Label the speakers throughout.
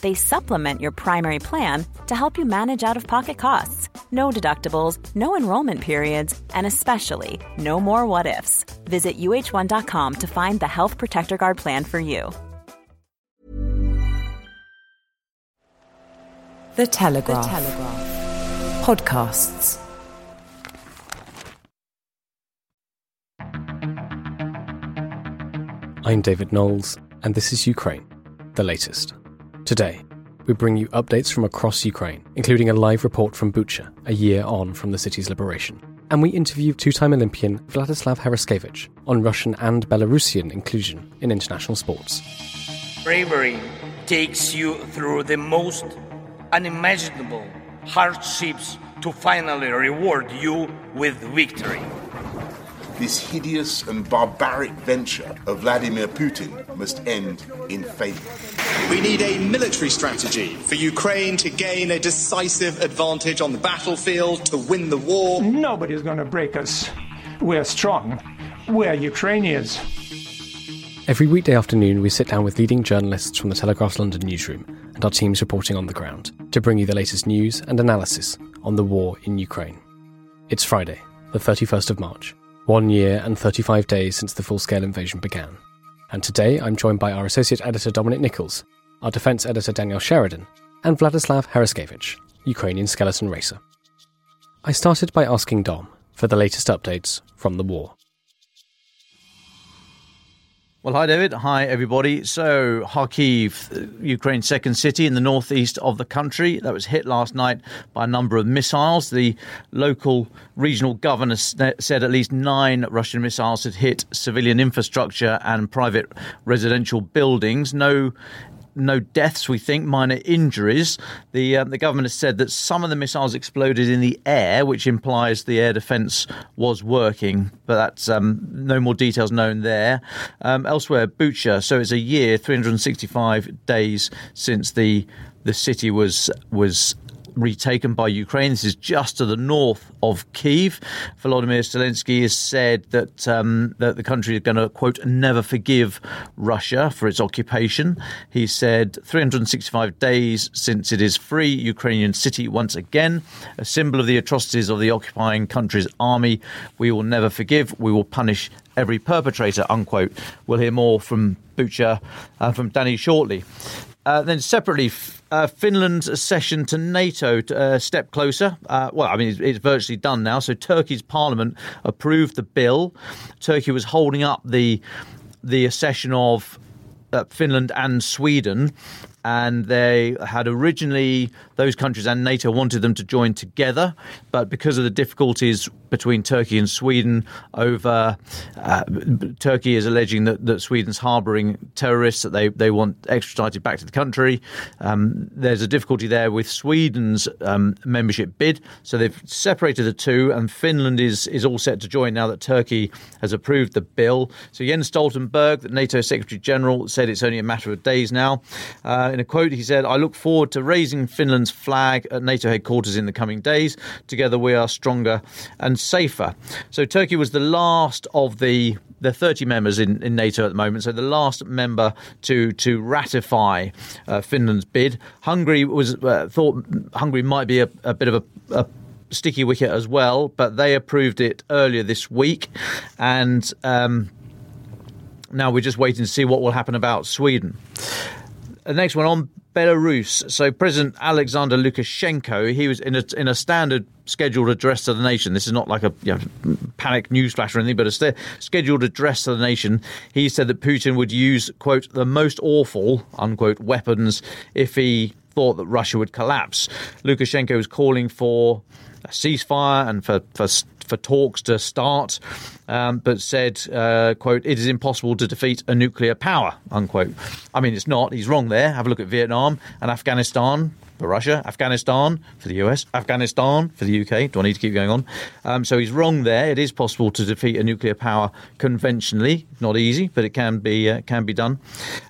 Speaker 1: They supplement your primary plan to help you manage out of pocket costs. No deductibles, no enrollment periods, and especially no more what ifs. Visit uhone.com to find the Health Protector Guard plan for you.
Speaker 2: The Telegraph. The Telegraph. Podcasts.
Speaker 3: I'm David Knowles, and this is Ukraine, the latest. Today, we bring you updates from across Ukraine, including a live report from Bucha, a year on from the city's liberation. And we interview two time Olympian Vladyslav Heraskevych on Russian and Belarusian inclusion in international sports.
Speaker 4: Bravery takes you through the most unimaginable hardships to finally reward you with victory.
Speaker 5: This hideous and barbaric venture of Vladimir Putin must end in failure.
Speaker 6: We need a military strategy for Ukraine to gain a decisive advantage on the battlefield, to win the war.
Speaker 7: Nobody's going to break us. We're strong. We're Ukrainians.
Speaker 3: Every weekday afternoon, we sit down with leading journalists from the Telegraph's London newsroom and our teams reporting on the ground to bring you the latest news and analysis on the war in Ukraine. It's Friday, the 31st of March, one year and 35 days since the full scale invasion began. And today I'm joined by our associate editor Dominic Nicholls, our defence editor Danielle Sheridan, and Vladyslav Heraskevych, Ukrainian skeleton racer. I started by asking Dom for the latest updates from the war.
Speaker 8: Well, hi, David. Hi, everybody. So, Kharkiv, Ukraine's second city in the northeast of the country, that was hit last night by a number of missiles. The local regional governor uh, said at least nine Russian missiles had hit civilian infrastructure and private residential buildings. No no deaths, we think, minor injuries. The uh, the government has said that some of the missiles exploded in the air, which implies the air defence was working, but that's um, no more details known there. Um, elsewhere, Bucha. So it's a year, 365 days since the the city was was retaken by Ukraine. This is just to the north of Kiev. Volodymyr Zelensky has said that um, that the country is going to quote never forgive Russia for its occupation. He said 365 days since it is free Ukrainian city once again, a symbol of the atrocities of the occupying country's army. We will never forgive. We will punish every perpetrator. Unquote. We'll hear more from Bucha uh, from Danny shortly. Uh, then separately, uh, Finland's accession to NATO a uh, step closer. Uh, well, I mean, it's, it's, virtually done now. So Turkey's parliament approved the bill. Turkey was holding up the the accession of uh, Finland and Sweden and they had originally those countries and NATO wanted them to join together, but because of the difficulties between Turkey and Sweden over uh, Turkey is alleging that, that Sweden's harbouring terrorists that they, they want extradited back to the country. Um, there's a difficulty there with Sweden's um, membership bid, so they've separated the two, and Finland is is all set to join now that Turkey has approved the bill. So Jens Stoltenberg, the NATO Secretary General, said it's only a matter of days now. Uh, in a quote, he said, I look forward to raising Finland's flag at NATO headquarters in the coming days. Together we are stronger and safer. So Turkey was the last of the the 30 members in, in NATO at the moment, so the last member to to ratify uh, Finland's bid. Hungary was uh, thought Hungary might be a, a bit of a, a sticky wicket as well, but they approved it earlier this week, and. Um, now we're just waiting to see what will happen about Sweden. The next one on Belarus. So President Alexander Lukashenko, he was in a in a standard scheduled address to the nation. This is not like a you know, panic newsflash or anything, but a st- scheduled address to the nation. He said that Putin would use quote the most awful unquote weapons if he thought that Russia would collapse. Lukashenko is calling for a ceasefire and for for for talks to start, um, but said, uh, "quote It is impossible to defeat a nuclear power." Unquote. I mean, it's not. He's wrong there. Have a look at Vietnam and Afghanistan for Russia, Afghanistan for the US, Afghanistan for the UK. Do I need to keep going on? Um, so he's wrong there. It is possible to defeat a nuclear power conventionally. Not easy, but it can be uh, can be done.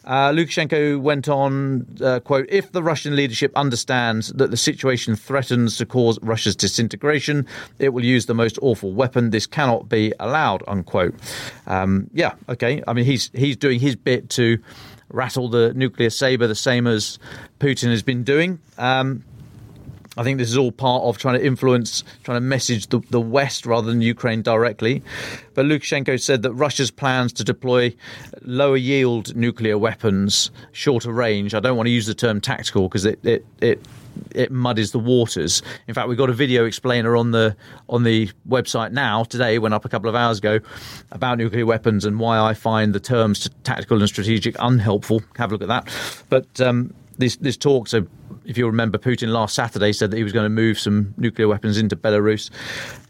Speaker 8: Uh, Lukashenko went on, uh, quote, if the Russian leadership understands that the situation threatens to cause Russia's disintegration, it will use the most awful weapon. This cannot be allowed, unquote. Um, yeah, okay. I mean, he's he's doing his bit to rattle the nuclear saber the same as Putin has been doing. Um, I think this is all part of trying to influence, trying to message the, the West rather than Ukraine directly. But Lukashenko said that Russia's plans to deploy lower yield nuclear weapons, shorter range, I don't want to use the term tactical because it, it, it it muddies the waters. In fact, we've got a video explainer on the on the website now. Today, went up a couple of hours ago about nuclear weapons and why I find the terms tactical and strategic unhelpful. Have a look at that. But um, this this talk. So, if you remember, Putin last Saturday said that he was going to move some nuclear weapons into Belarus.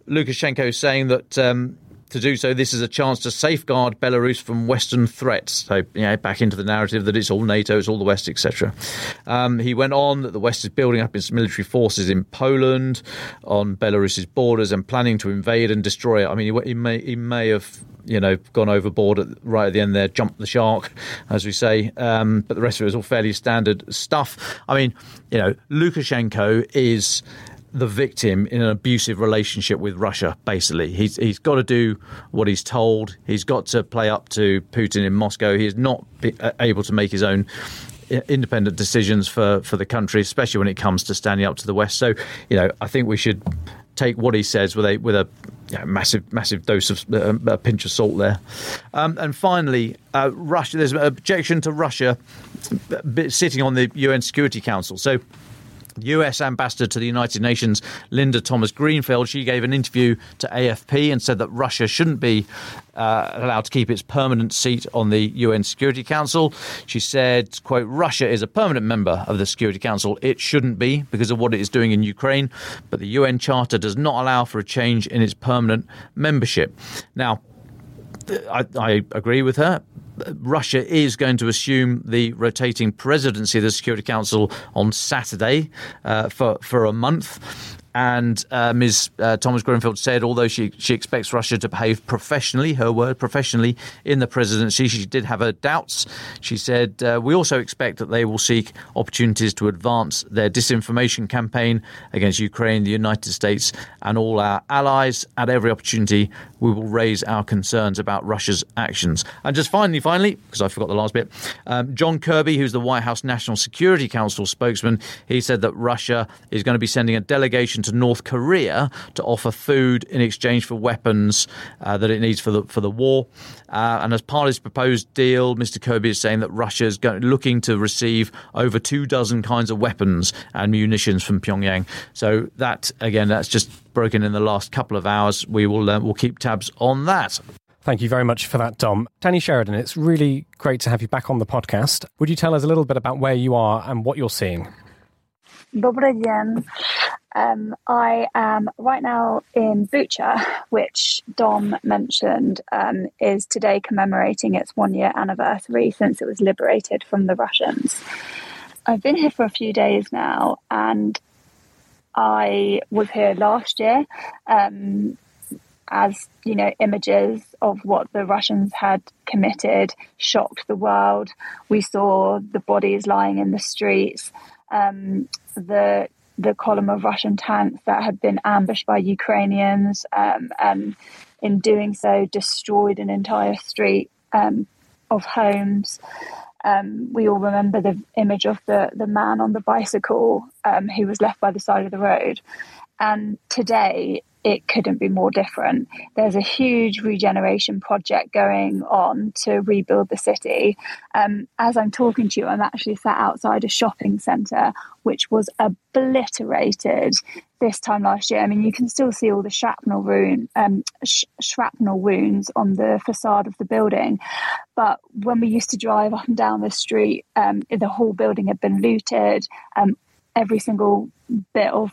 Speaker 8: Lukashenko is saying that. Um, to do so, this is a chance to safeguard Belarus from Western threats. So, you know, back into the narrative that it's all NATO, it's all the West, etc. Um, he went on that the West is building up its military forces in Poland, on Belarus's borders, and planning to invade and destroy it. I mean, he, he may he may have you know, gone overboard at, right at the end there, jumped the shark, as we say. Um, but the rest of it is all fairly standard stuff. I mean, you know, Lukashenko is the victim in an abusive relationship with Russia. Basically, he's he's got to do what he's told. He's got to play up to Putin in Moscow. He is not uh, able to make his own uh, independent decisions for for the country, especially when it comes to standing up to the West. So, you know, I think we should take what he says with a with a you know, massive massive dose of uh, a pinch of salt there. Um, and finally, uh, Russia. There's an objection to Russia sitting on the UN Security Council. So US ambassador to the United Nations, Linda Thomas Greenfield, she gave an interview to AFP and said that Russia shouldn't be uh, allowed to keep its permanent seat on the UN Security Council. She said, quote, Russia is a permanent member of the Security Council. It shouldn't be because of what it is doing in Ukraine, but the UN Charter does not allow for a change in its permanent membership. Now, I, I agree with her. Russia is going to assume the rotating presidency of the Security Council on Saturday uh, for for a month. And uh, Ms. Uh, Thomas Greenfield said, although she, she expects Russia to behave professionally, her word, professionally, in the presidency, she did have her doubts. She said, uh, We also expect that they will seek opportunities to advance their disinformation campaign against Ukraine, the United States, and all our allies. At every opportunity, we will raise our concerns about Russia's actions. And just finally, finally, because I forgot the last bit, um, John Kirby, who's the White House National Security Council spokesman, he said that Russia is going to be sending a delegation to North Korea to offer food in exchange for weapons uh, that it needs for the for the war. Uh, and as part of his proposed deal, Mr. Kirby is saying that Russia is going, looking to receive over two dozen kinds of weapons and munitions from Pyongyang. So that again, that's just broken in the last couple of hours. We will uh, we'll keep tabs on that.
Speaker 3: Thank you very much for that, Dom. Danny Sheridan, it's really great to have you back on the podcast. Would you tell us a little bit about where you are and what you're seeing?
Speaker 9: Dobry dzień. Um, I am right now in Bucha, which Dom mentioned um, is today commemorating its one year anniversary since it was liberated from the Russians. I've been here for a few days now, and I was here last year um, as you know images of what the Russians had committed shocked the world. We saw the bodies lying in the streets. Um, the the column of Russian tanks that had been ambushed by Ukrainians, um, and in doing so, destroyed an entire street um, of homes. Um, we all remember the image of the, the man on the bicycle um, who was left by the side of the road. and today it couldn't be more different. There's a huge regeneration project going on to rebuild the city. Um, as I'm talking to you, I'm actually sat outside a shopping centre which was obliterated this time last year. I mean, you can still see all the shrapnel, wound, um, sh- shrapnel wounds on the facade of the building. But when we used to drive up and down the street, um, the whole building had been looted. Um, every single bit of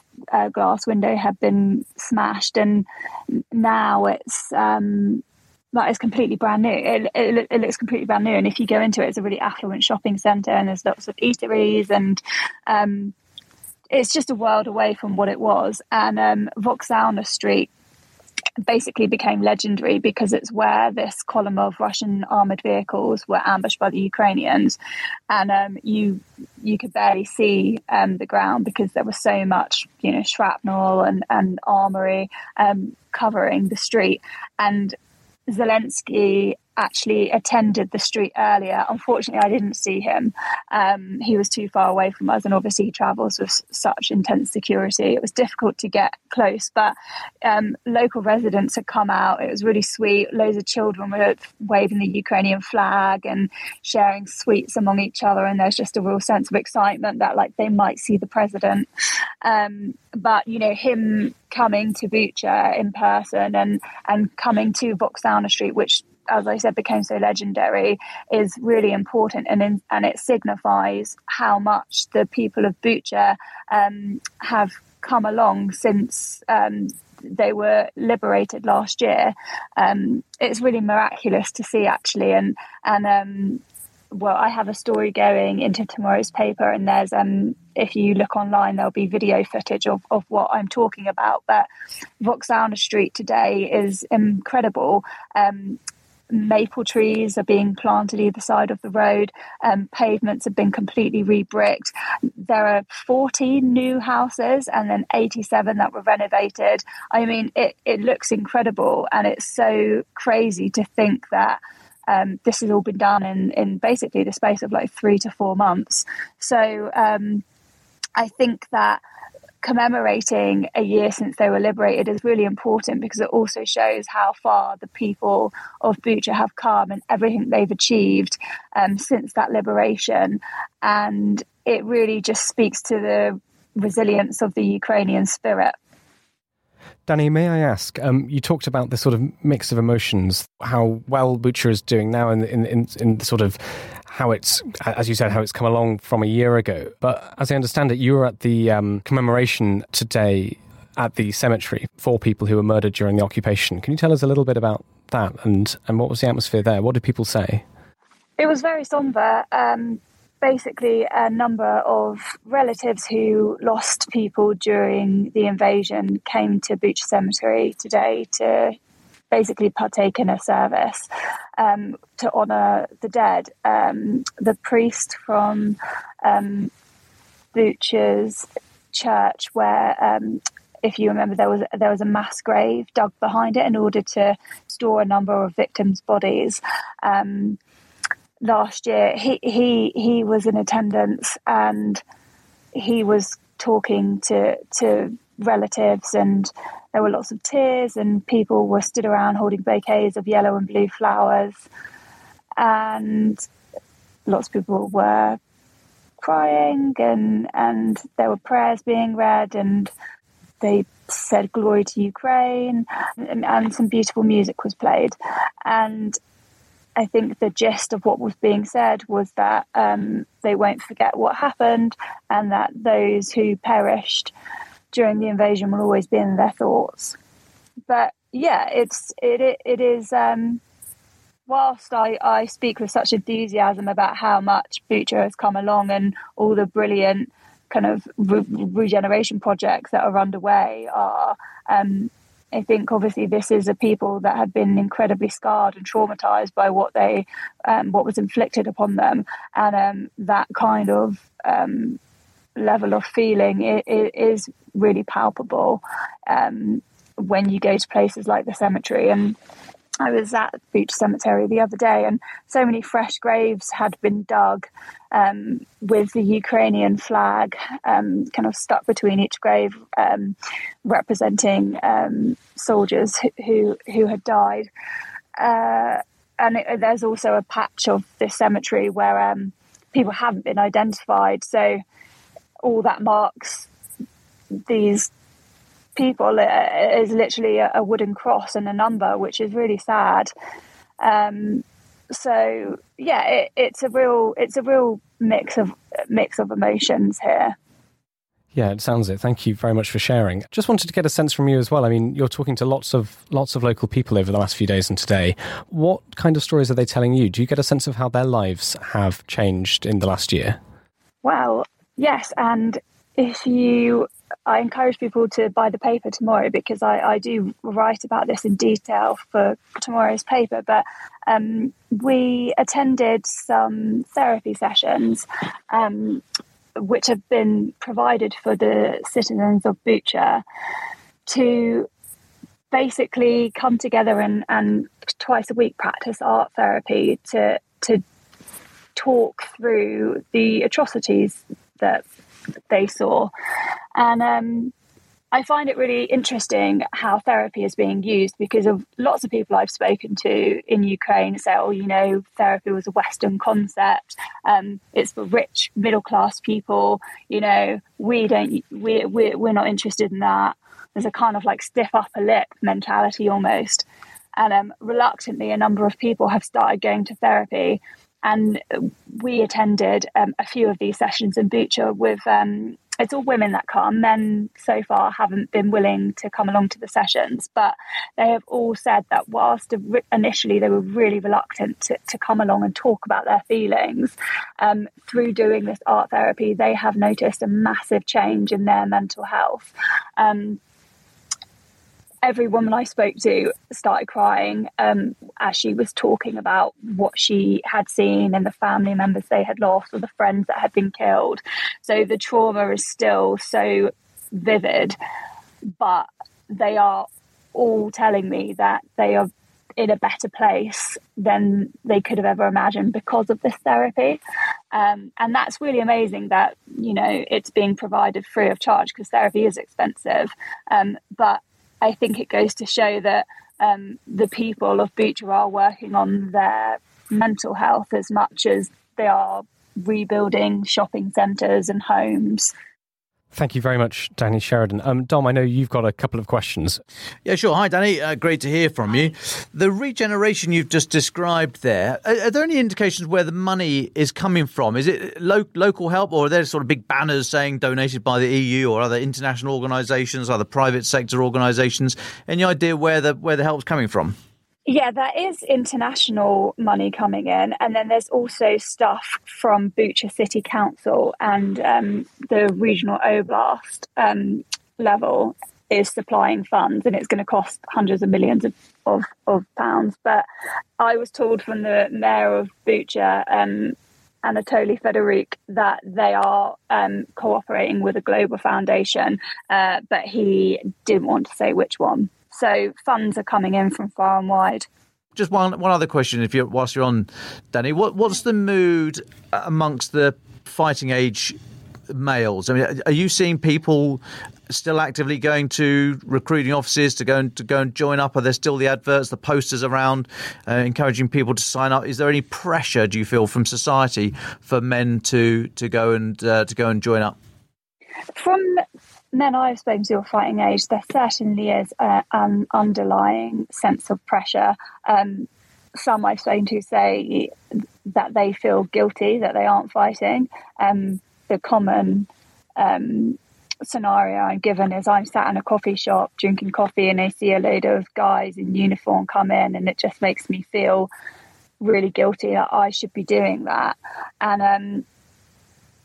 Speaker 9: glass window had been smashed, and now it's um, like it's completely brand new. It, it, it, looks completely brand new, and if you go into it, it's a really affluent shopping centre, and there's lots of eateries, and um, it's just a world away from what it was. And um, Vokzalna Street basically became legendary because it's where this column of Russian armored vehicles were ambushed by the Ukrainians, and um, you you could barely see um, the ground because there was so much you know shrapnel and and armory um, covering the street, and Zelensky actually attended the street earlier. Unfortunately, I didn't see him. Um, he was too far away from us, and obviously, he travels with such intense security. It was difficult to get close, but um, local residents had come out. It was really sweet. Loads of children were waving the Ukrainian flag and sharing sweets among each other, and there's just a real sense of excitement that like they might see the president. Um, but you know, him coming to Bucha in person and and coming to Vokzalna Street, which as I said, became so legendary is really important, and in, and it signifies how much the people of Bucha um, have come along since um, they were liberated last year. Um, it's really miraculous to see, actually, and and um, well, I have a story going into tomorrow's paper, and there's um, if you look online, there'll be video footage of, of what I'm talking about. But Vokzalna Street today is incredible. Um, maple trees are being planted either side of the road. Um, pavements have been completely rebricked. There are 14 new houses and then 87 that were renovated. I mean, it, it looks incredible, and it's so crazy to think that. Um, this has all been done in, in basically the space of like three to four months. So um, I think that commemorating a year since they were liberated is really important because it also shows how far the people of Bucha have come and everything they've achieved um, since that liberation. And it really just speaks to the resilience of the Ukrainian spirit.
Speaker 3: Danny, may I ask? Um, you talked about this sort of mix of emotions, how well Bucha is doing now, in in in, in the sort of how it's, as you said, how it's come along from a year ago. But as I understand it, you were at the um, commemoration today at the cemetery for people who were murdered during the occupation. Can you tell us a little bit about that and, and what was the atmosphere there? What did people say?
Speaker 9: It was very somber. Um, basically, a number of relatives who lost people during the invasion came to Bucha Cemetery today to basically partake in a service um, to honour the dead. Um, the priest from um, Bucha's church, where um, if you remember, there was there was a mass grave dug behind it in order to store a number of victims' bodies. Um, last year, he he he was in attendance and he was talking to to relatives and there were lots of tears and people were stood around holding bouquets of yellow and blue flowers. And lots of people were crying and and there were prayers being read and they said glory to Ukraine. And, and some beautiful music was played. And I think the gist of what was being said was that um, they won't forget what happened and that those who perished during the invasion will always be in their thoughts. But yeah, it's it it, it is. Um, whilst I, I speak with such enthusiasm about how much Bucha has come along and all the brilliant kind of re- regeneration projects that are underway are, um, I think obviously this is a people that have been incredibly scarred and traumatized by what they, um, what was inflicted upon them, and um, that kind of um, level of feeling it, it is really palpable um, when you go to places like the cemetery. And I was at Beach Cemetery the other day, and so many fresh graves had been dug um, with the Ukrainian flag um, kind of stuck between each grave, um, representing um, soldiers who, who, had died. Uh, and it, there's also a patch of this cemetery where um, people haven't been identified. So all that marks these people is literally a, a, wooden cross and a number, which is really sad. Um, so yeah, it, it's a real it's a real mix of mix of emotions here.
Speaker 3: Yeah, it sounds it. Thank you very much for sharing. Just wanted to get a sense from you as well. I mean, you're talking to lots of lots of local people over the last few days and today. What kind of stories are they telling you? Do you get a sense of how their lives have changed in the last year?
Speaker 9: Well, yes, and if you I encourage people to buy the paper tomorrow because I, I do write about this in detail for tomorrow's paper. But um, we attended some therapy sessions, um, which have been provided for the citizens of Bucha to basically come together and, and twice a week practice art therapy to to talk through the atrocities that they saw. And um, I find it really interesting how therapy is being used because of lots of people I've spoken to in Ukraine say, oh, you know, therapy was a Western concept. Um, it's for rich middle class people. You know, we don't, we, we, we're not interested in that. There's a kind of like stiff upper lip mentality almost. And um, reluctantly, a number of people have started going to therapy and we attended um, a few of these sessions in Bucha with um, it's all women that come. Men so far haven't been willing to come along to the sessions, but they have all said that whilst initially they were really reluctant to, to come along and talk about their feelings, um, through doing this art therapy, they have noticed a massive change in their mental health. Um, every woman I spoke to started crying um, as she was talking about what she had seen and the family members they had lost or the friends that had been killed. So the trauma is still so vivid, but they are all telling me that they are in a better place than they could have ever imagined because of this therapy. Um, and that's really amazing that, you know, it's being provided free of charge because therapy is expensive. Um, but I think it goes to show that um, the people of Bucha are working on their mental health as much as they are rebuilding shopping centres and homes
Speaker 3: Thank you very much, Danny Sheridan. Um, Dom, I know you've got a couple of questions.
Speaker 8: Yeah, sure. Hi, Danny. Uh, great to hear from you. The regeneration you've just described there, are, are there any indications where the money is coming from? Is it lo- local help, or are there sort of big banners saying donated by the EU or other international organisations, other private sector organisations? Any idea where the where the help's coming from?
Speaker 9: Yeah, there is international money coming in, and then there's also stuff from Bucha City Council and um, the regional oblast um, level is supplying funds, and it's going to cost hundreds of millions of, of, of, pounds. But I was told from the mayor of Bucha, um, Anatoly Fedoruk, that they are um, cooperating with a global foundation, uh, but he didn't want to say which one. So funds are coming in from far and wide.
Speaker 8: Just one one other question, if you whilst you're on, Danny, what what's the mood amongst the fighting age males? I mean, are you seeing people still actively going to recruiting offices to go and to go and join up? Are there still the adverts, the posters around, uh, encouraging people to sign up? Is there any pressure? Do you feel from society for men to to go and uh, to go and join up?
Speaker 9: From men I've spoken to of fighting age, there certainly is a, an underlying sense of pressure. Um, some I've spoken to say that they feel guilty that they aren't fighting. Um, the common um, scenario I'm given is I'm sat in a coffee shop drinking coffee and I see a load of guys in uniform come in and it just makes me feel really guilty that I should be doing that. And um,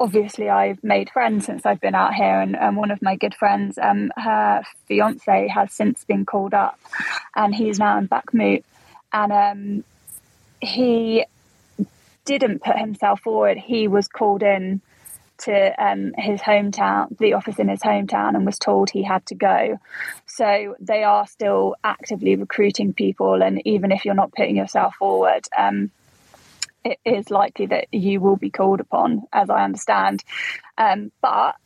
Speaker 9: obviously I've made friends since I've been out here, and, and one of my good friends, um, her fiance has since been called up, and he's now in Bakhmut, and um, he didn't put himself forward. He was called in to um, his hometown, the office in his hometown, and was told he had to go. So they are still actively recruiting people, and even if you're not putting yourself forward, um, it is likely that you will be called upon, as I understand. Um, but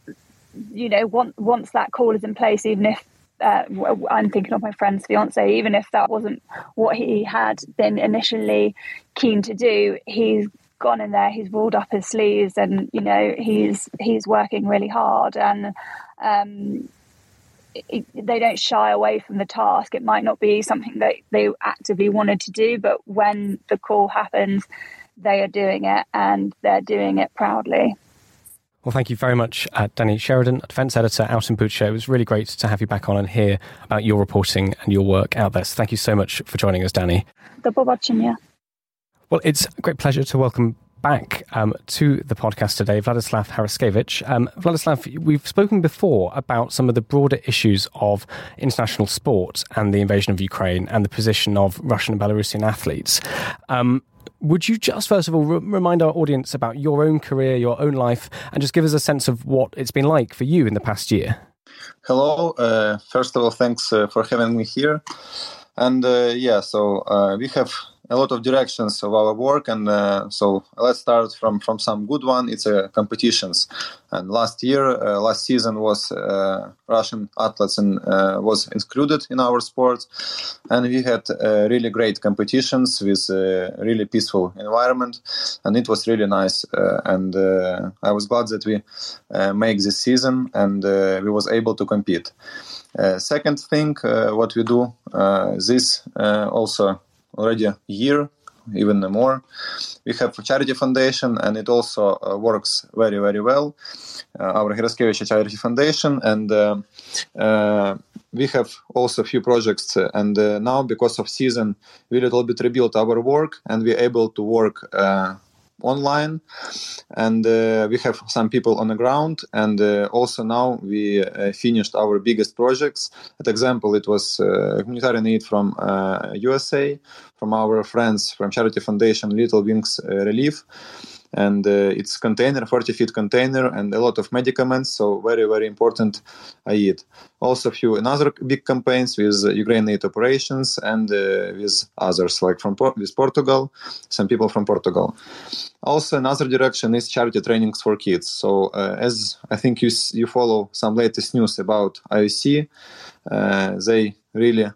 Speaker 9: you know, once once that call is in place, even if uh, I'm thinking of my friend's fiance, even if that wasn't what he had been initially keen to do, he's gone in there, he's rolled up his sleeves, and you know he's he's working really hard, and um, they don't shy away from the task. It might not be something that they actively wanted to do, but when the call happens, they are doing it, and they're doing it proudly.
Speaker 3: Well, thank you very much, uh, Danny Sheridan, defence editor out in Bucha. It was really great to have you back on and hear about your reporting and your work out there. So thank you so much for joining us, Danny. Well, it's a great pleasure to welcome back um, to the podcast today, Vladyslav Heraskevych. Um, Vladyslav, we've spoken before about some of the broader issues of international sport and the invasion of Ukraine and the position of Russian and Belarusian athletes. Um, would you just first of all re- remind our audience about your own career, your own life, and just give us a sense of what it's been like for you in the past year?
Speaker 10: Hello. Uh, first of all, thanks uh, for having me here. And uh, yeah, so uh, we have a lot of directions of our work and uh, so let's start from from some good one. It's uh, competitions. And last year uh, last season was uh, russian athletes and uh, was included in our sport. And we had uh, really great competitions with really peaceful environment. And it was really nice and i was glad that we make this season and we was able to compete. Second thing what we do this also already a year, even more. We have a charity foundation, and it also uh, works very, very well. Uh, our Heraskevych Charity Foundation, and uh, uh, we have also a few projects. And uh, now, because of season, we a little bit rebuilt our work, and we're able to work online and uh, we have some people on the ground and uh, also now we uh, finished our biggest projects. At example it was uh, humanitarian aid from usa uh, from our friends from charity foundation little wings uh, relief and uh, it's container 40 feet container and a lot of medicaments so very very important aid also a few another big campaigns with ukraine aid operations and uh, with others like from with portugal some people from portugal. Also another direction is charity trainings for kids. So uh, as i think you you follow some latest news about ioc they really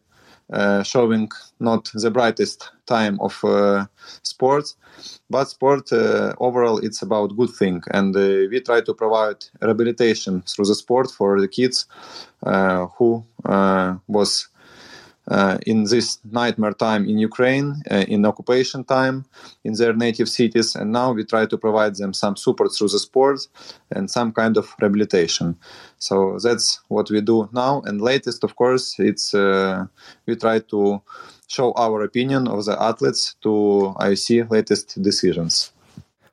Speaker 10: uh, showing not the brightest time of uh, sports but sport uh, overall it's about good thing and uh, we try to provide rehabilitation through the sport for the kids uh, who uh, was uh, in this nightmare time in Ukraine, uh, in occupation time, in their native cities, and now we try to provide them some support through the sport and some kind of rehabilitation. So that's what we do now. And latest, of course, it's we try to show our opinion of the athletes to IOC latest decisions.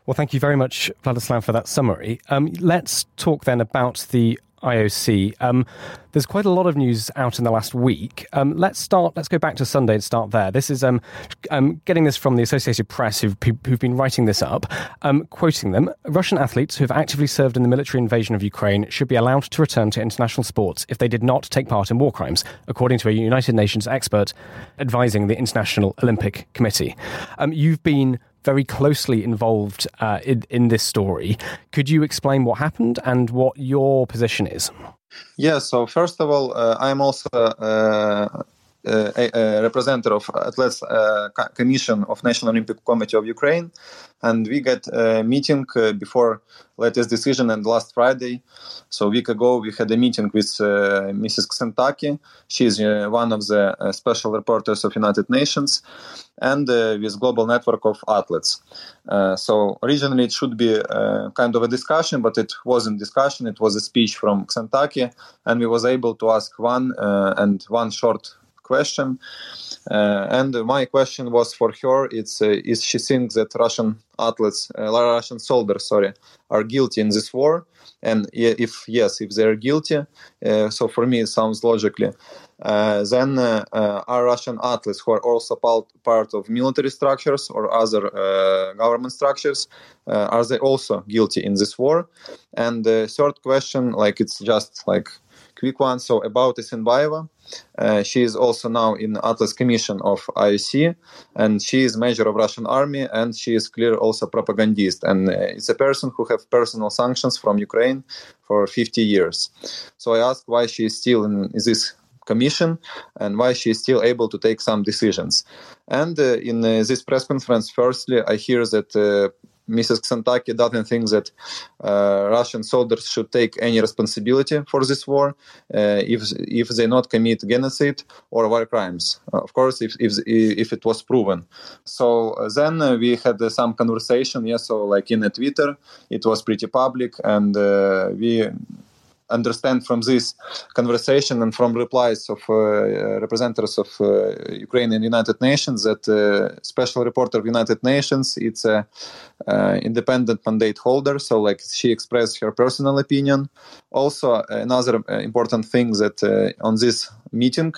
Speaker 3: Well, thank you very much, Vladyslav, for that summary. Um, let's talk then about the IOC. Um, there's quite a lot of news out in the last week. Um, let's start. Let's go back to Sunday and start there. This is um, um getting this from the Associated Press, who've, who've been writing this up, um, quoting them: Russian athletes who have actively served in the military invasion of Ukraine should be allowed to return to international sports if they did not take part in war crimes, according to a United Nations expert advising the International Olympic Committee. Um, you've been very closely involved uh, in, in this story. Could you explain what happened and what your position is?
Speaker 10: Yeah, so first of all, uh, I'm also uh, a, a, representative of Athletes uh, Commission of National Olympic Committee of Ukraine, and we got a meeting uh, before latest decision and last Friday. So a week ago, we had a meeting with uh, Mrs. Xanthaki. She is uh, one of the uh, special reporters of United Nations, and with Global Network of Athletes. so originally, it should be kind of a discussion, but it wasn't discussion. It was a speech from Xanthaki, and we was able to ask one and one short question. Uh, and my question was for her: It's uh, is she thinks that Russian athletes, uh, Russian soldiers, sorry, are guilty in this war? And if yes, if they're guilty, uh, so for me it sounds logically. Uh, then uh, are Russian athletes who are also part, part of military structures or other government structures, are they also guilty in this war? And the third question, like it's just like quick one. So about Isinbayeva, uh, she is also now in Athletes Commission of IOC, and she is major of Russian army, and she is clear also propagandist, and uh, it's a person who have personal sanctions from Ukraine for 50 years. So I asked why she is still in this commission and why she is still able to take some decisions. And uh, in uh, this press conference, firstly, I hear that uh, Mrs. Xanthaki doesn't think that uh, Russian soldiers should take any responsibility for this war uh, if if they not commit genocide or war crimes. Of course, if if if it was proven. So uh, then uh, we had some conversation. Yes, yeah, so like in a Twitter, it was pretty public, and we understand from this conversation and from replies of uh, representatives of uh, Ukraine and United Nations that uh, special reporter of United Nations it's a independent mandate holder. So like she expressed her personal opinion. Also another important thing that on this meeting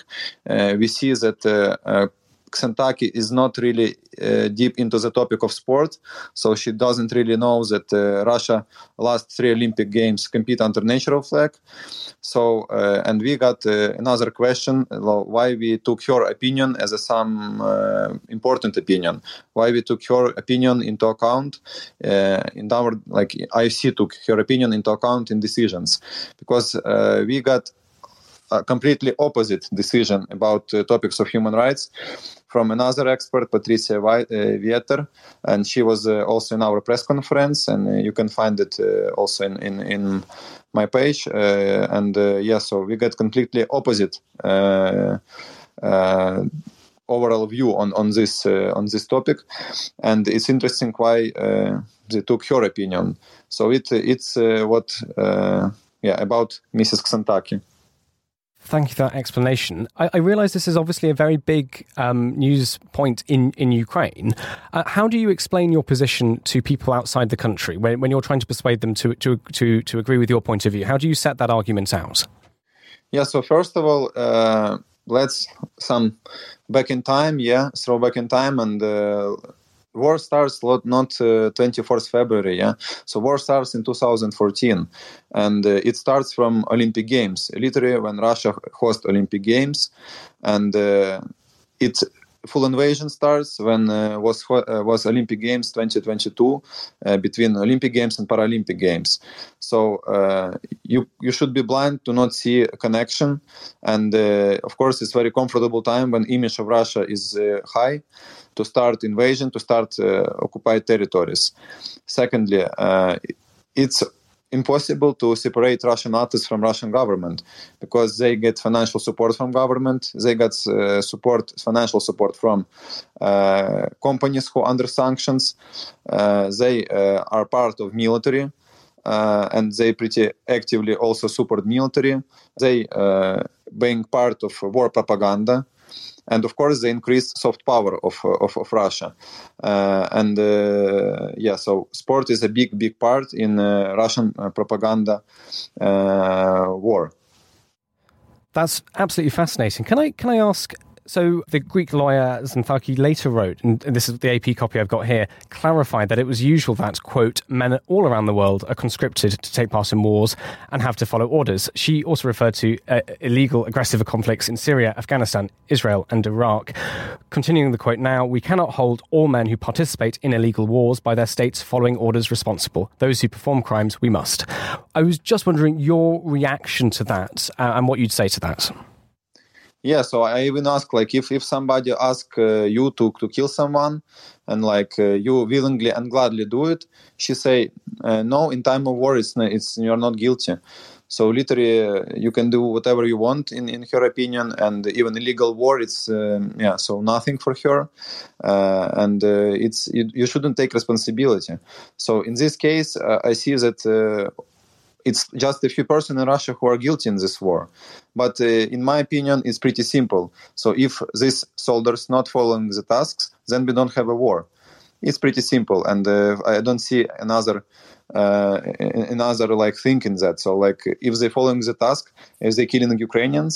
Speaker 10: we see that Xanthaki is not really uh, deep into the topic of sport, so she doesn't really know that uh, Russia last three Olympic Games compete under natural flag. So, uh, and we got uh, another question: why we took her opinion as a some uh, important opinion? Why we took her opinion into account uh, in our like IFC took her opinion into account in decisions because we got completely opposite decision about uh, topics of human rights from another expert, Patricia Vieter, uh, and she was uh, also in our press conference, and uh, you can find it also in, in, in my page. and yeah, so we get completely opposite overall view on on this uh, on this topic, and it's interesting why uh, they took her opinion. So it it's uh, what yeah about Mrs. Xanthaki.
Speaker 3: Thank you for that explanation. I, I realize this is obviously a very big um, news point in, in Ukraine. Uh, how do you explain your position to people outside the country when, when you're trying to persuade them to, to, to, to agree with your point of view? How do you set that argument out?
Speaker 10: Yeah, so first of all, uh, let's some back in time, yeah, throw back in time and uh, war starts not uh, 24th February, yeah. So war starts in 2014, and uh, it starts from Olympic Games, literally when Russia hosts Olympic Games, and uh, it full invasion starts when uh, was uh, was Olympic Games 2022 uh, between Olympic Games and Paralympic Games. So uh, you you should be blind to not see a connection, and uh, of course it's very comfortable time when image of Russia is uh, high to start invasion to start occupied territories. Secondly, it's impossible to separate Russian artists from Russian government because they get financial support from government, they get uh, support, financial support from uh, companies who under sanctions, uh, they uh, are part of military. Uh, and they pretty actively also support military. They uh, being part of war propaganda, and of course the increased soft power of of, of Russia. Uh, and uh, yeah, so sport is a big big part in uh, Russian propaganda war.
Speaker 3: That's absolutely fascinating. Can I can I ask so the Greek lawyer Xanthaki later wrote, and this is the AP copy I've got here, clarified that it was usual that, quote, men all around the world are conscripted to take part in wars and have to follow orders. She also referred to uh, illegal aggressive conflicts in Syria, Afghanistan, Israel, and Iraq. Continuing the quote now, we cannot hold all men who participate in illegal wars by their states following orders responsible. Those who perform crimes, we must. I was just wondering your reaction to that uh, and what you'd say to that
Speaker 10: yeah so i even ask like if if somebody ask uh, you to to kill someone and like uh, you willingly and gladly do it she say uh, no in time of war it's it's you're not guilty. So literally uh, you can do whatever you want in in her opinion and even illegal war it's um, yeah so nothing for her uh, and uh, it's you, shouldn't take responsibility. So in this case i see that it's just a few persons in Russia who are guilty in this war. But uh, in my opinion, it's pretty simple. So if these soldiers not following the tasks, then we don't have a war. It's pretty simple, and uh, I don't see another uh, another like thinking that. So like if they're following the task, if they're killing Ukrainians,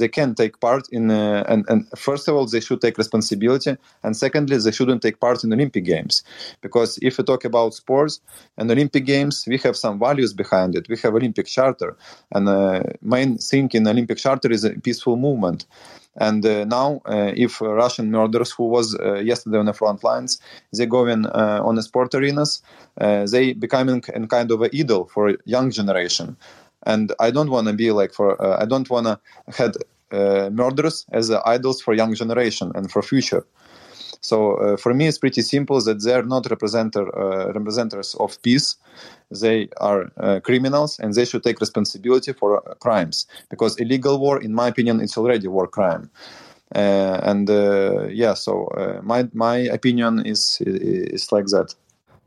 Speaker 10: they can take part in. Uh, and, and first of all, they should take responsibility, and secondly, they shouldn't take part in Olympic Games, because if we talk about sports and Olympic Games, we have some values behind it. We have Olympic Charter, and uh, main thing in Olympic Charter is a peaceful movement. And uh, now, uh, if Russian murderers who was uh, yesterday on the front lines, they going on the sport arenas, they becoming a kind of an idol for young generation. And I don't want to be like for I don't want to had murderers as idols for young generation and for future. So uh, for me, it's pretty simple that they're not representer, uh, representatives of peace. They are uh, criminals, and they should take responsibility for crimes. Because illegal war, in my opinion, it's already war crime. and yeah, so my my opinion is is like that.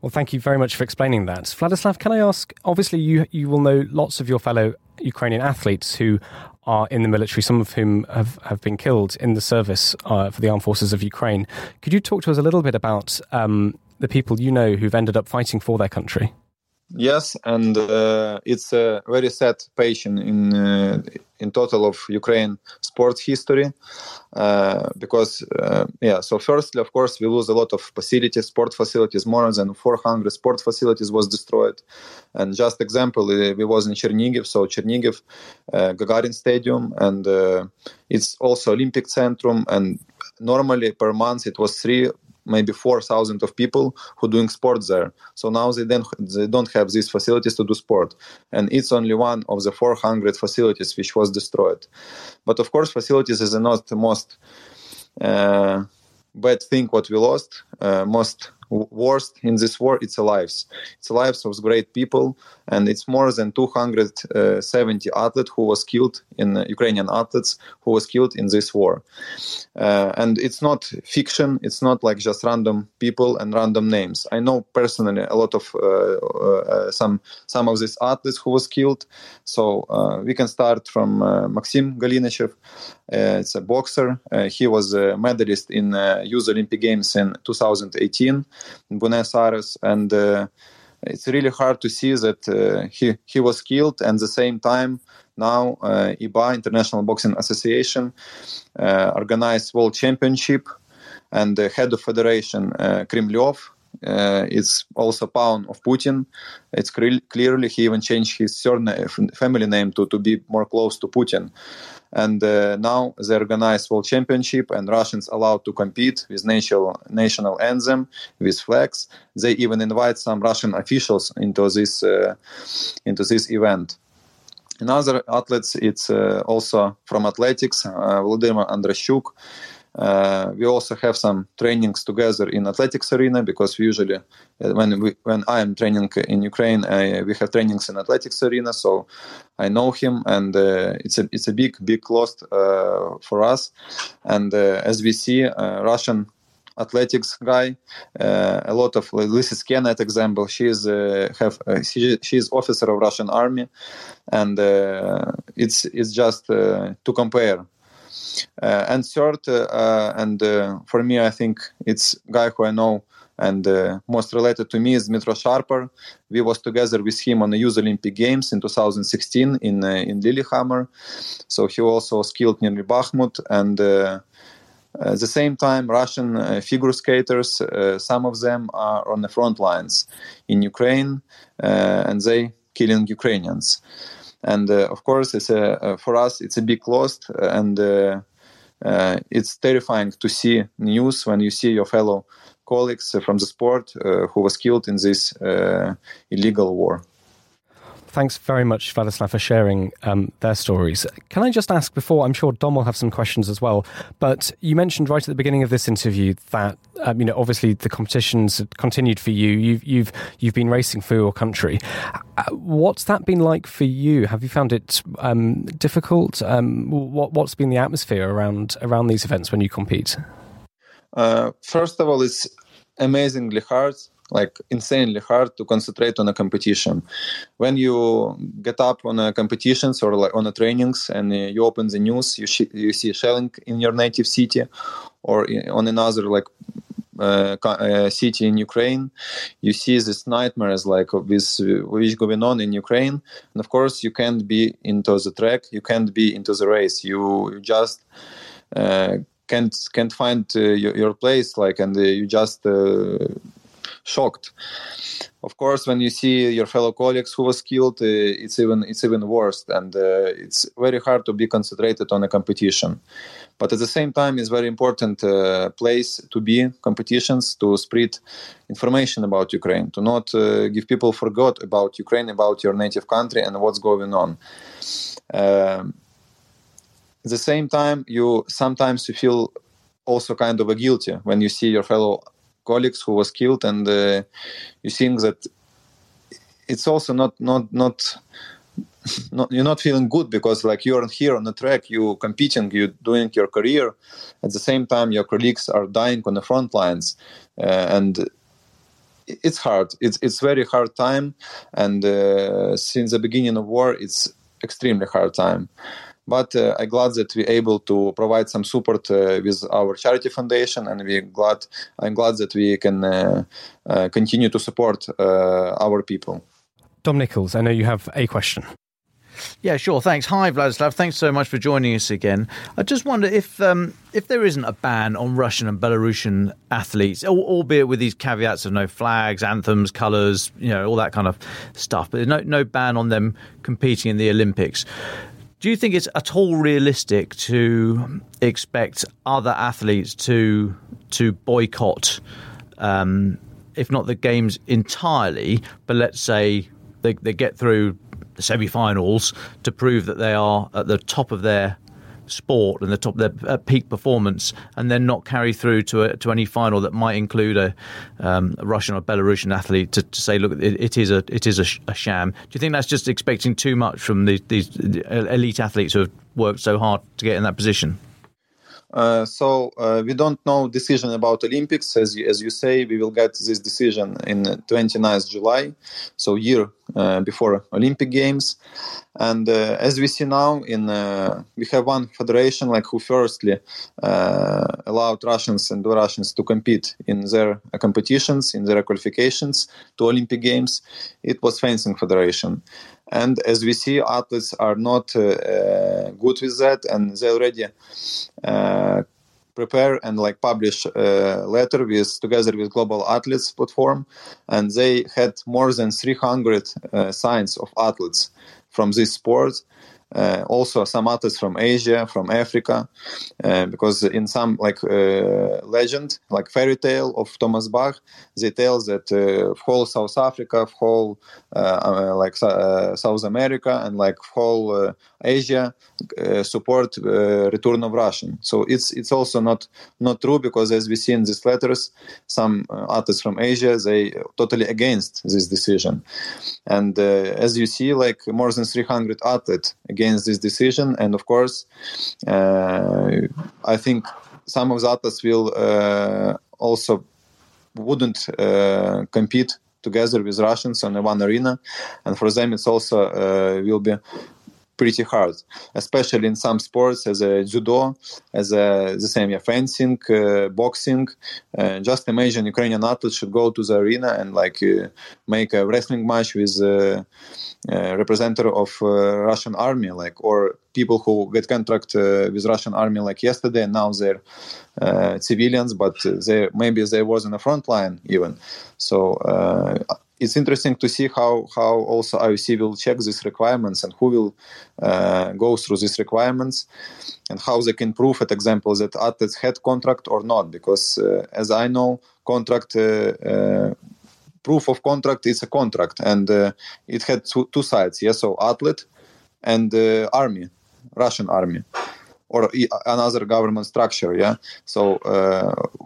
Speaker 3: Well, thank you very much for explaining that. Vladyslav, can I ask? Obviously, you, you will know lots of your fellow Ukrainian athletes who are in the military, some of whom have, have been killed in the service uh, for the armed forces of Ukraine. Could you talk to us a little bit about um, the people you know who've ended up fighting for their country?
Speaker 10: Yes, and uh, it's a very sad page in uh, in total of Ukraine sports history, uh, because uh, yeah. So firstly, of course, we lose a lot of facilities, sport facilities. More than 400 sport facilities was destroyed. And just example, uh, we was in Chernihiv, so Chernihiv, uh, Gagarin Stadium, and it's also Olympic Centrum. And normally per month it was three maybe 4,000 of people who doing sports there. So now they don't, they don't have these facilities to do sport. And it's only one of the 400 facilities which was destroyed. But of course, facilities is not the most uh, bad thing what we lost. Uh, most worst in this war it's lives. It's lives of great people and it's more than 270 athletes who was killed in uh, ukrainian athletes who was killed in this war. Uh, and it's not fiction it's not like just random people and random names. I know personally a lot of uh, uh some some of these athletes who was killed. So uh, we can start from uh, maxim Halinichev it's a boxer. He was a medalist in youth olympic games in 2018 in Buenos Aires, and uh, it's really hard to see that uh, he he was killed, and the same time now uh, IBA International Boxing Association uh, organized World Championship, and the head of federation uh, uh, it's also pawn of Putin. It's cre- clearly he even changed his surname, family name to, to be more close to Putin. And uh, now they organize world championship, and Russians allowed to compete with national national anthem, with flags. They even invite some Russian officials into this uh, into this event. Another athletes, it's uh, also from athletics, uh, Vladimir Androshchuk. Uh, we also have some trainings together in athletics arena because usually uh, when we when I am training in Ukraine uh, we have trainings in athletics arena so I know him and uh, it's a it's a big big loss uh, for us and uh, as we see Russian athletics guy. Uh, a lot of Lasitskene example. She is uh, have uh, she, she is officer of Russian army, and it's it's just to compare and third, uh, and uh, for me, I think it's guy who I know and uh, most related to me is Dmytro Sharpar. We was together with him on the Youth Olympic Games in 2016 in uh, in Lillehammer. So he also was killed near Bakhmut, and uh, at the same time, Russian figure skaters, some of them are on the front lines in Ukraine, and they killing Ukrainians and uh, of course it's a uh, for us it's a big loss and uh, it's terrifying to see news when you see your fellow colleagues from the sport who was killed in this illegal war
Speaker 3: thanks very much, Vladyslav, for sharing um, their stories. Can I just ask before? I'm sure Dom will have some questions as well. But you mentioned right at the beginning of this interview that um, you know obviously the competitions continued for you. You've you've you've been racing for your country. Uh, what's that been like for you? Have you found it um, difficult? Um, what what's been the atmosphere around around these events when you compete?
Speaker 10: Uh, first of all, it's amazingly hard like insanely hard to concentrate on a competition. When you get up on a competitions or like on a trainings and uh, you open the news, you sh- you see shelling in your native city or on another like uh, uh, city in Ukraine, you see this nightmares like this uh, which going on in Ukraine, and of course you can't be into the track, you can't be into the race, you just uh, can't can't find uh, your, your, place, like, and you just shocked. Of course, when you see your fellow colleagues who was killed, it's even it's even worse, and it's very hard to be concentrated on a competition but at the same time it's very important uh, place to be competitions to spread information about ukraine to not uh, give people forgot about ukraine about your native country and what's going on um, at the same time you sometimes you feel also kind of a guilty when you see your fellow colleagues who was killed and uh, you think that it's also not not not not, you're not feeling good because like you're here on the track you competing you doing your career. At the same time your colleagues are dying on the front lines uh, and it's hard. It's it's very hard time and uh, since the beginning of war it's extremely hard time but uh, i'm glad that we're able to provide some support uh, with our charity foundation and we glad i'm glad that we can uh, uh, continue to support our people
Speaker 3: Dom Nicholls, I know you have a question.
Speaker 8: Yeah, sure. Thanks. Hi, Vladyslav. Thanks so much for joining us again. I just wonder if um, if there isn't a ban on Russian and Belarusian athletes, albeit with these caveats of no flags, anthems, colours, you know, all that kind of stuff, but no no ban on them competing in the Olympics. Do you think it's at all realistic to expect other athletes to to boycott, um, if not the games entirely, but let's say they, they get through the semi-finals to prove that they are at the top of their sport and the top their peak performance, and then not carry through to a, to any final that might include a, um, a Russian or Belarusian athlete to, to say, look, it, it is a it is a, sh- a, sham. Do you think that's just expecting too much from the, these elite athletes who have worked so hard to get in that position?
Speaker 10: Uh, so uh, we don't know decision about Olympics. As you, as you say, we will get this decision in 29th July, so year uh, before Olympic Games. And uh, as we see now, in uh, we have one federation like who firstly allowed Russians and Belarusians to compete in their competitions, in their qualifications to Olympic Games. It was fencing federation. And as we see, athletes are not uh, uh, good with that, and they already uh, prepare and like publish a letter with together with global athletes platform. And they had more than 300 uh, signs of athletes from this sport uh, also some artists from Asia, from Africa, uh, because in some like uh, legend, like fairy tale of Thomas Bach, they tell that uh, whole South Africa, whole uh, uh, like South America, and like whole Asia support return of Russian. So it's it's also not not true because as we see in these letters, some artists from Asia they totally against this decision, and as you see, like more than 300 athletes against this decision. And of course, uh, I think some of athletes will uh, also wouldn't uh, compete together with Russians on one arena, and for them it's also will be pretty hard, especially in some sports as a judo, as a, the same yeah, fencing, uh, boxing. Uh, just imagine Ukrainian athletes should go to the arena and like uh, make a wrestling match with a representative of Russian army, like or people who get contract uh, with Russian army like yesterday, and now they're uh, civilians, but they maybe they was in the front line even. So uh, it's interesting to see how how also IOC will check these requirements and who will uh, go through these requirements and how they can prove, for example, that athletes had contract or not. Because uh, as I know, contract. Uh, uh proof of contract is a contract and uh, it had two, two sides yes so athlete and uh, army russian army or another government structure yeah so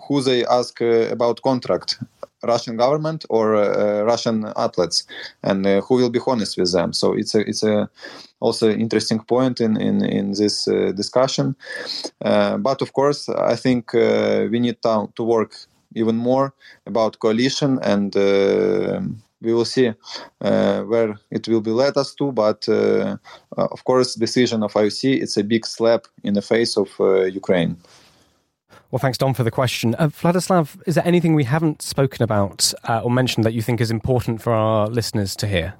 Speaker 10: who they ask about contract Russian government or uh, Russian athletes, and uh, who will be honest with them. So it's a it's a also interesting point in in in this uh, discussion. Uh, but of course, I think uh, we need to, to work even more about coalition and we will see uh, where it will be led us to. But uh, uh, of course, decision of IOC it's a big slap in the face of Ukraine.
Speaker 3: Well, thanks, Dom, for the question. Uh, Vladyslav, is there anything we haven't spoken about uh, or mentioned that you think is important for our listeners to hear?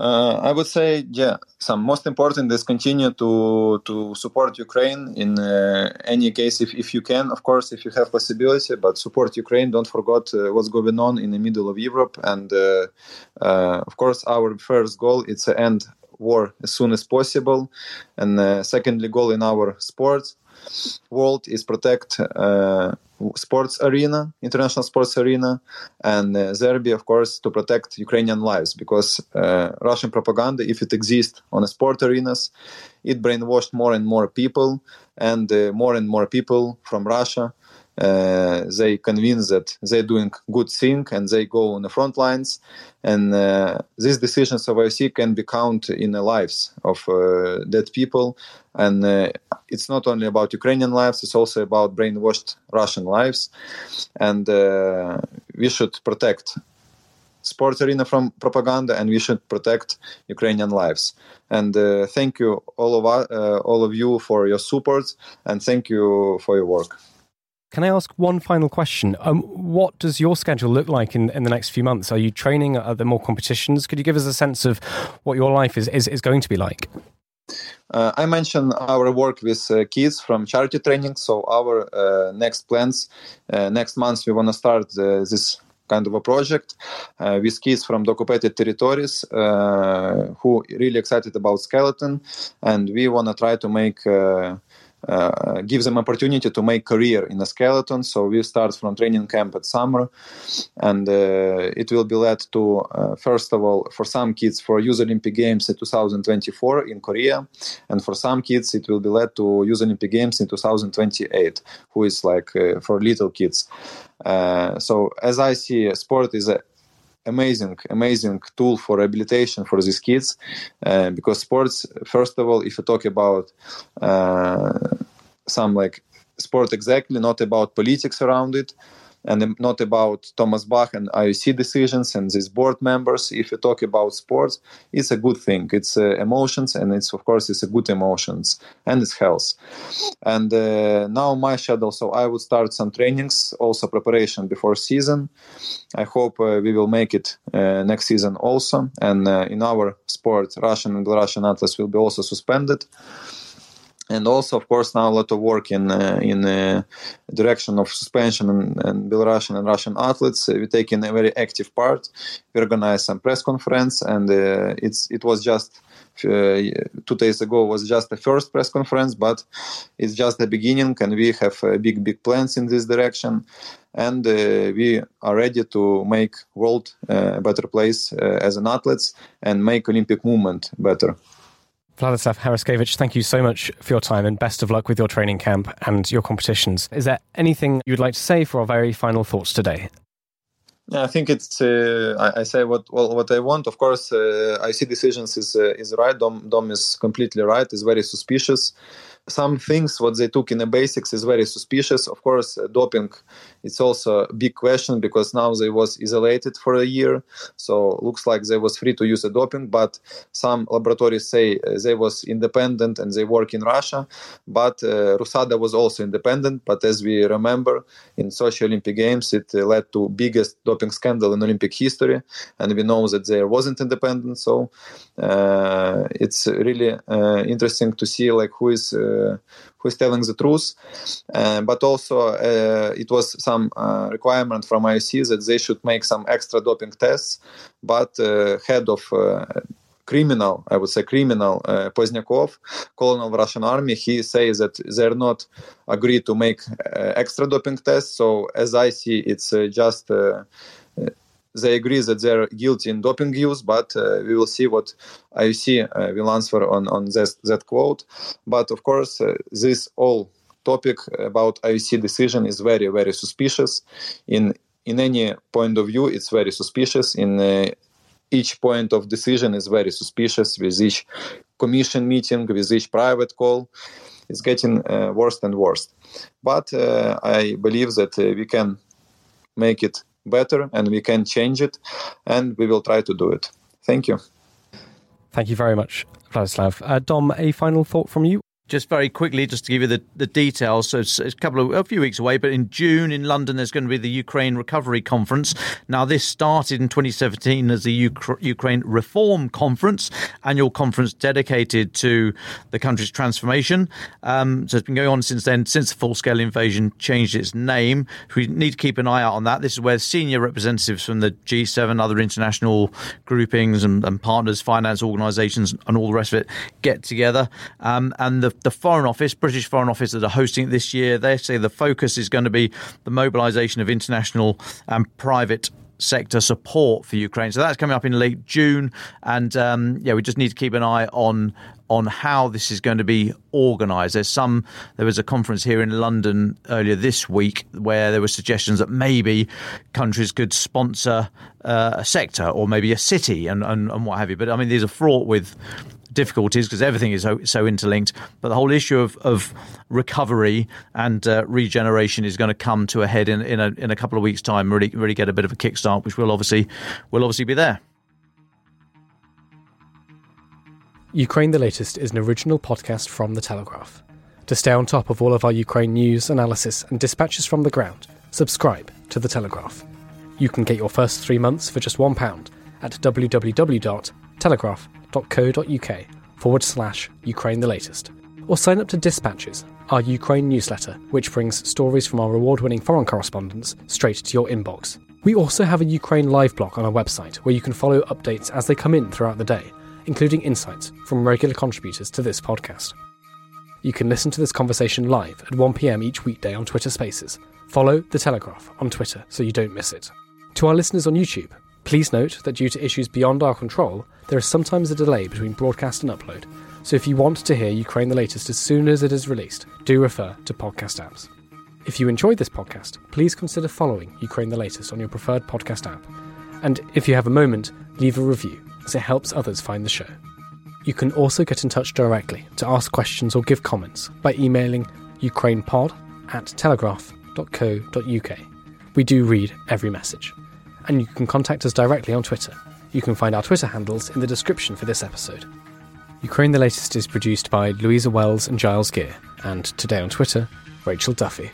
Speaker 10: Uh, I would say, yeah, some most important is continue to to support Ukraine in uh, any case if, if you can, of course, if you have possibility, but support Ukraine. Don't forget uh, what's going on in the middle of Europe, and uh, uh, of course, our first goal is to end war as soon as possible, and uh, secondly, goal in our sports world is protect sports arena, international sports arena, and uh, Serbia, of course, to protect Ukrainian lives because uh, Russian propaganda, if it exists on sport arenas, it brainwashed more and more people, and uh, more and more people from Russia uh, they convince that they're doing good thing and they go on the front lines. And uh, these decisions of IOC can be counted in the lives of uh, dead people. And uh, it's not only about Ukrainian lives it's also about brainwashed Russian lives. And uh, we should protect sports arena from propaganda and we should protect Ukrainian lives. And uh, thank you all of all of you for your support and thank you for your work
Speaker 3: can I ask one final question? Um, what does your schedule look like in, in the next few months? Are you training? Are there more competitions? Could you give us a sense of what your life is, is, is going to be like?
Speaker 10: Uh, I mentioned our work with uh, kids from charity training. So our uh, next plans, uh, next month, we want to start uh, this kind of a project uh, with kids from the occupied territories who really excited about skeleton, and we want to try to make uh, give them opportunity to make career in a skeleton. So we start from training camp at summer, and uh, it will be led to uh, first of all for some kids for Youth Olympic Games in 2024 in Korea, and for some kids it will be led to Youth Olympic Games in 2028, who is like uh, for little kids. Uh, so as I see, sport is a amazing amazing tool for rehabilitation for these kids uh, because sports first of all if you talk about uh, some like sport exactly not about politics around it and not about Thomas Bach and IOC decisions and these board members. If you talk about sports, it's a good thing. It's uh, emotions, and it's of course it's a good emotions and it's health. And uh, now my schedule, so I would start some trainings, also preparation before season. I hope uh, we will make it uh, next season also. And uh, in our sport, Russian and Belarusian athletes will be also suspended and also of course now a lot of work in uh, in uh, direction of suspension and, and Belarusian and Russian athletes. Uh, we take in a very active part. We organize some press conference, and uh, it's it was just. Uh, two days ago was just the first press conference, but it's just the beginning, and we have big, big plans in this direction, and we are ready to make world a better place as an athletes and make Olympic movement better.
Speaker 3: Vladyslav Heraskevych, thank you so much for your time and best of luck with your training camp and your competitions. Is there anything you'd like to say for our very final thoughts today?
Speaker 10: Yeah, I think it's. Uh, I, I, say what well what I want. Of course, uh, see decisions is uh, is right. Dom Dom is completely right. Is very suspicious some things what they took in the basics is very suspicious. Of course uh, doping it's also a big question because now they was isolated for a year. So looks like they was free to use the doping but some laboratories say uh, they was independent and they work in russia. But uh, rusada was also independent but as we remember in sochi olympic games it uh, led to biggest doping scandal in olympic history. And we know that there wasn't independent so it's really uh, interesting to see like who is who is telling the truth. Uh, but also, uh, it was some uh, requirement from IOC that they should make some extra doping tests. But head of criminal, I would say criminal, uh, Pozdnyakov, colonel of Russian army, he says that they're not agreed to make uh, extra doping tests. So as I see, it's uh, just they agree that they're guilty in doping use, but uh, we will see what IOC uh, will answer on on this, that quote. But of course, uh, this all topic about IOC decision is very very suspicious. In in any point of view, it's very suspicious. In uh, each point of decision is very suspicious with each commission meeting, with each private call. It's getting uh, worse and worse. But uh, I believe that we can make it better and we can change it, and we will try to do it. Thank you.
Speaker 3: Thank you very much, Vladyslav. Uh, Dom, a final thought from you?
Speaker 8: Just very quickly, just to give you the, the details. So it's, a couple of a few weeks away, but in June in London, there's going to be the Ukraine Recovery Conference. Now, this started in 2017 as the Ukraine Reform Conference, annual conference dedicated to the country's transformation. Um, so it's been going on since then, since the full scale invasion changed its name. We need to keep an eye out on that. This is where senior representatives from the G7, other international groupings and, and partners, finance organisations, and all the rest of it get together. Um, and the the Foreign Office, British Foreign Office, that are hosting it this year, they say the focus is going to be the mobilisation of international and private sector support for Ukraine. So that's coming up in late June, and um, yeah, we just need to keep an eye on on how this is going to be organised. There's some. There was a conference here in London earlier this week where there were suggestions that maybe countries could sponsor uh, a sector or maybe a city and, and, and what have you. But I mean, these are fraught with difficulties because everything is so, so, interlinked. But the whole issue of, of recovery and uh, regeneration is going to come to a head in, in, a, in a couple of weeks' time. Really, really get a bit of a kickstart, which will obviously will obviously be there.
Speaker 3: Ukraine the Latest is an original podcast from The Telegraph. To stay on top of all of our Ukraine news, analysis, and dispatches from the ground, subscribe to The Telegraph. You can get your first three months for just £1 at www.telegraph.com uk forward slash Ukraine the latest. Or sign up to Dispatches, our Ukraine newsletter, which brings stories from our award winning foreign correspondents straight to your inbox. We also have a Ukraine live blog on our website where you can follow updates as they come in throughout the day, including insights from regular contributors to this podcast. You can listen to this conversation live at 1pm each weekday on Twitter Spaces. Follow The Telegraph on Twitter so you don't miss it. To our listeners on YouTube, Please note that due to issues beyond our control, there is sometimes a delay between broadcast and upload, so if you want to hear Ukraine the latest as soon as it is released, do refer to podcast apps. If you enjoyed this podcast, please consider following Ukraine the latest on your preferred podcast app. And if you have a moment, leave a review, as it helps others find the show. You can also get in touch directly to ask questions or give comments by emailing ukrainepod at telegraph.co.uk. We do read every message and you can contact us directly on Twitter. You can find our Twitter handles in the description for this episode. Ukraine the Latest is produced by Louisa Wells and Giles Gear, and today on Twitter, Rachel Duffy.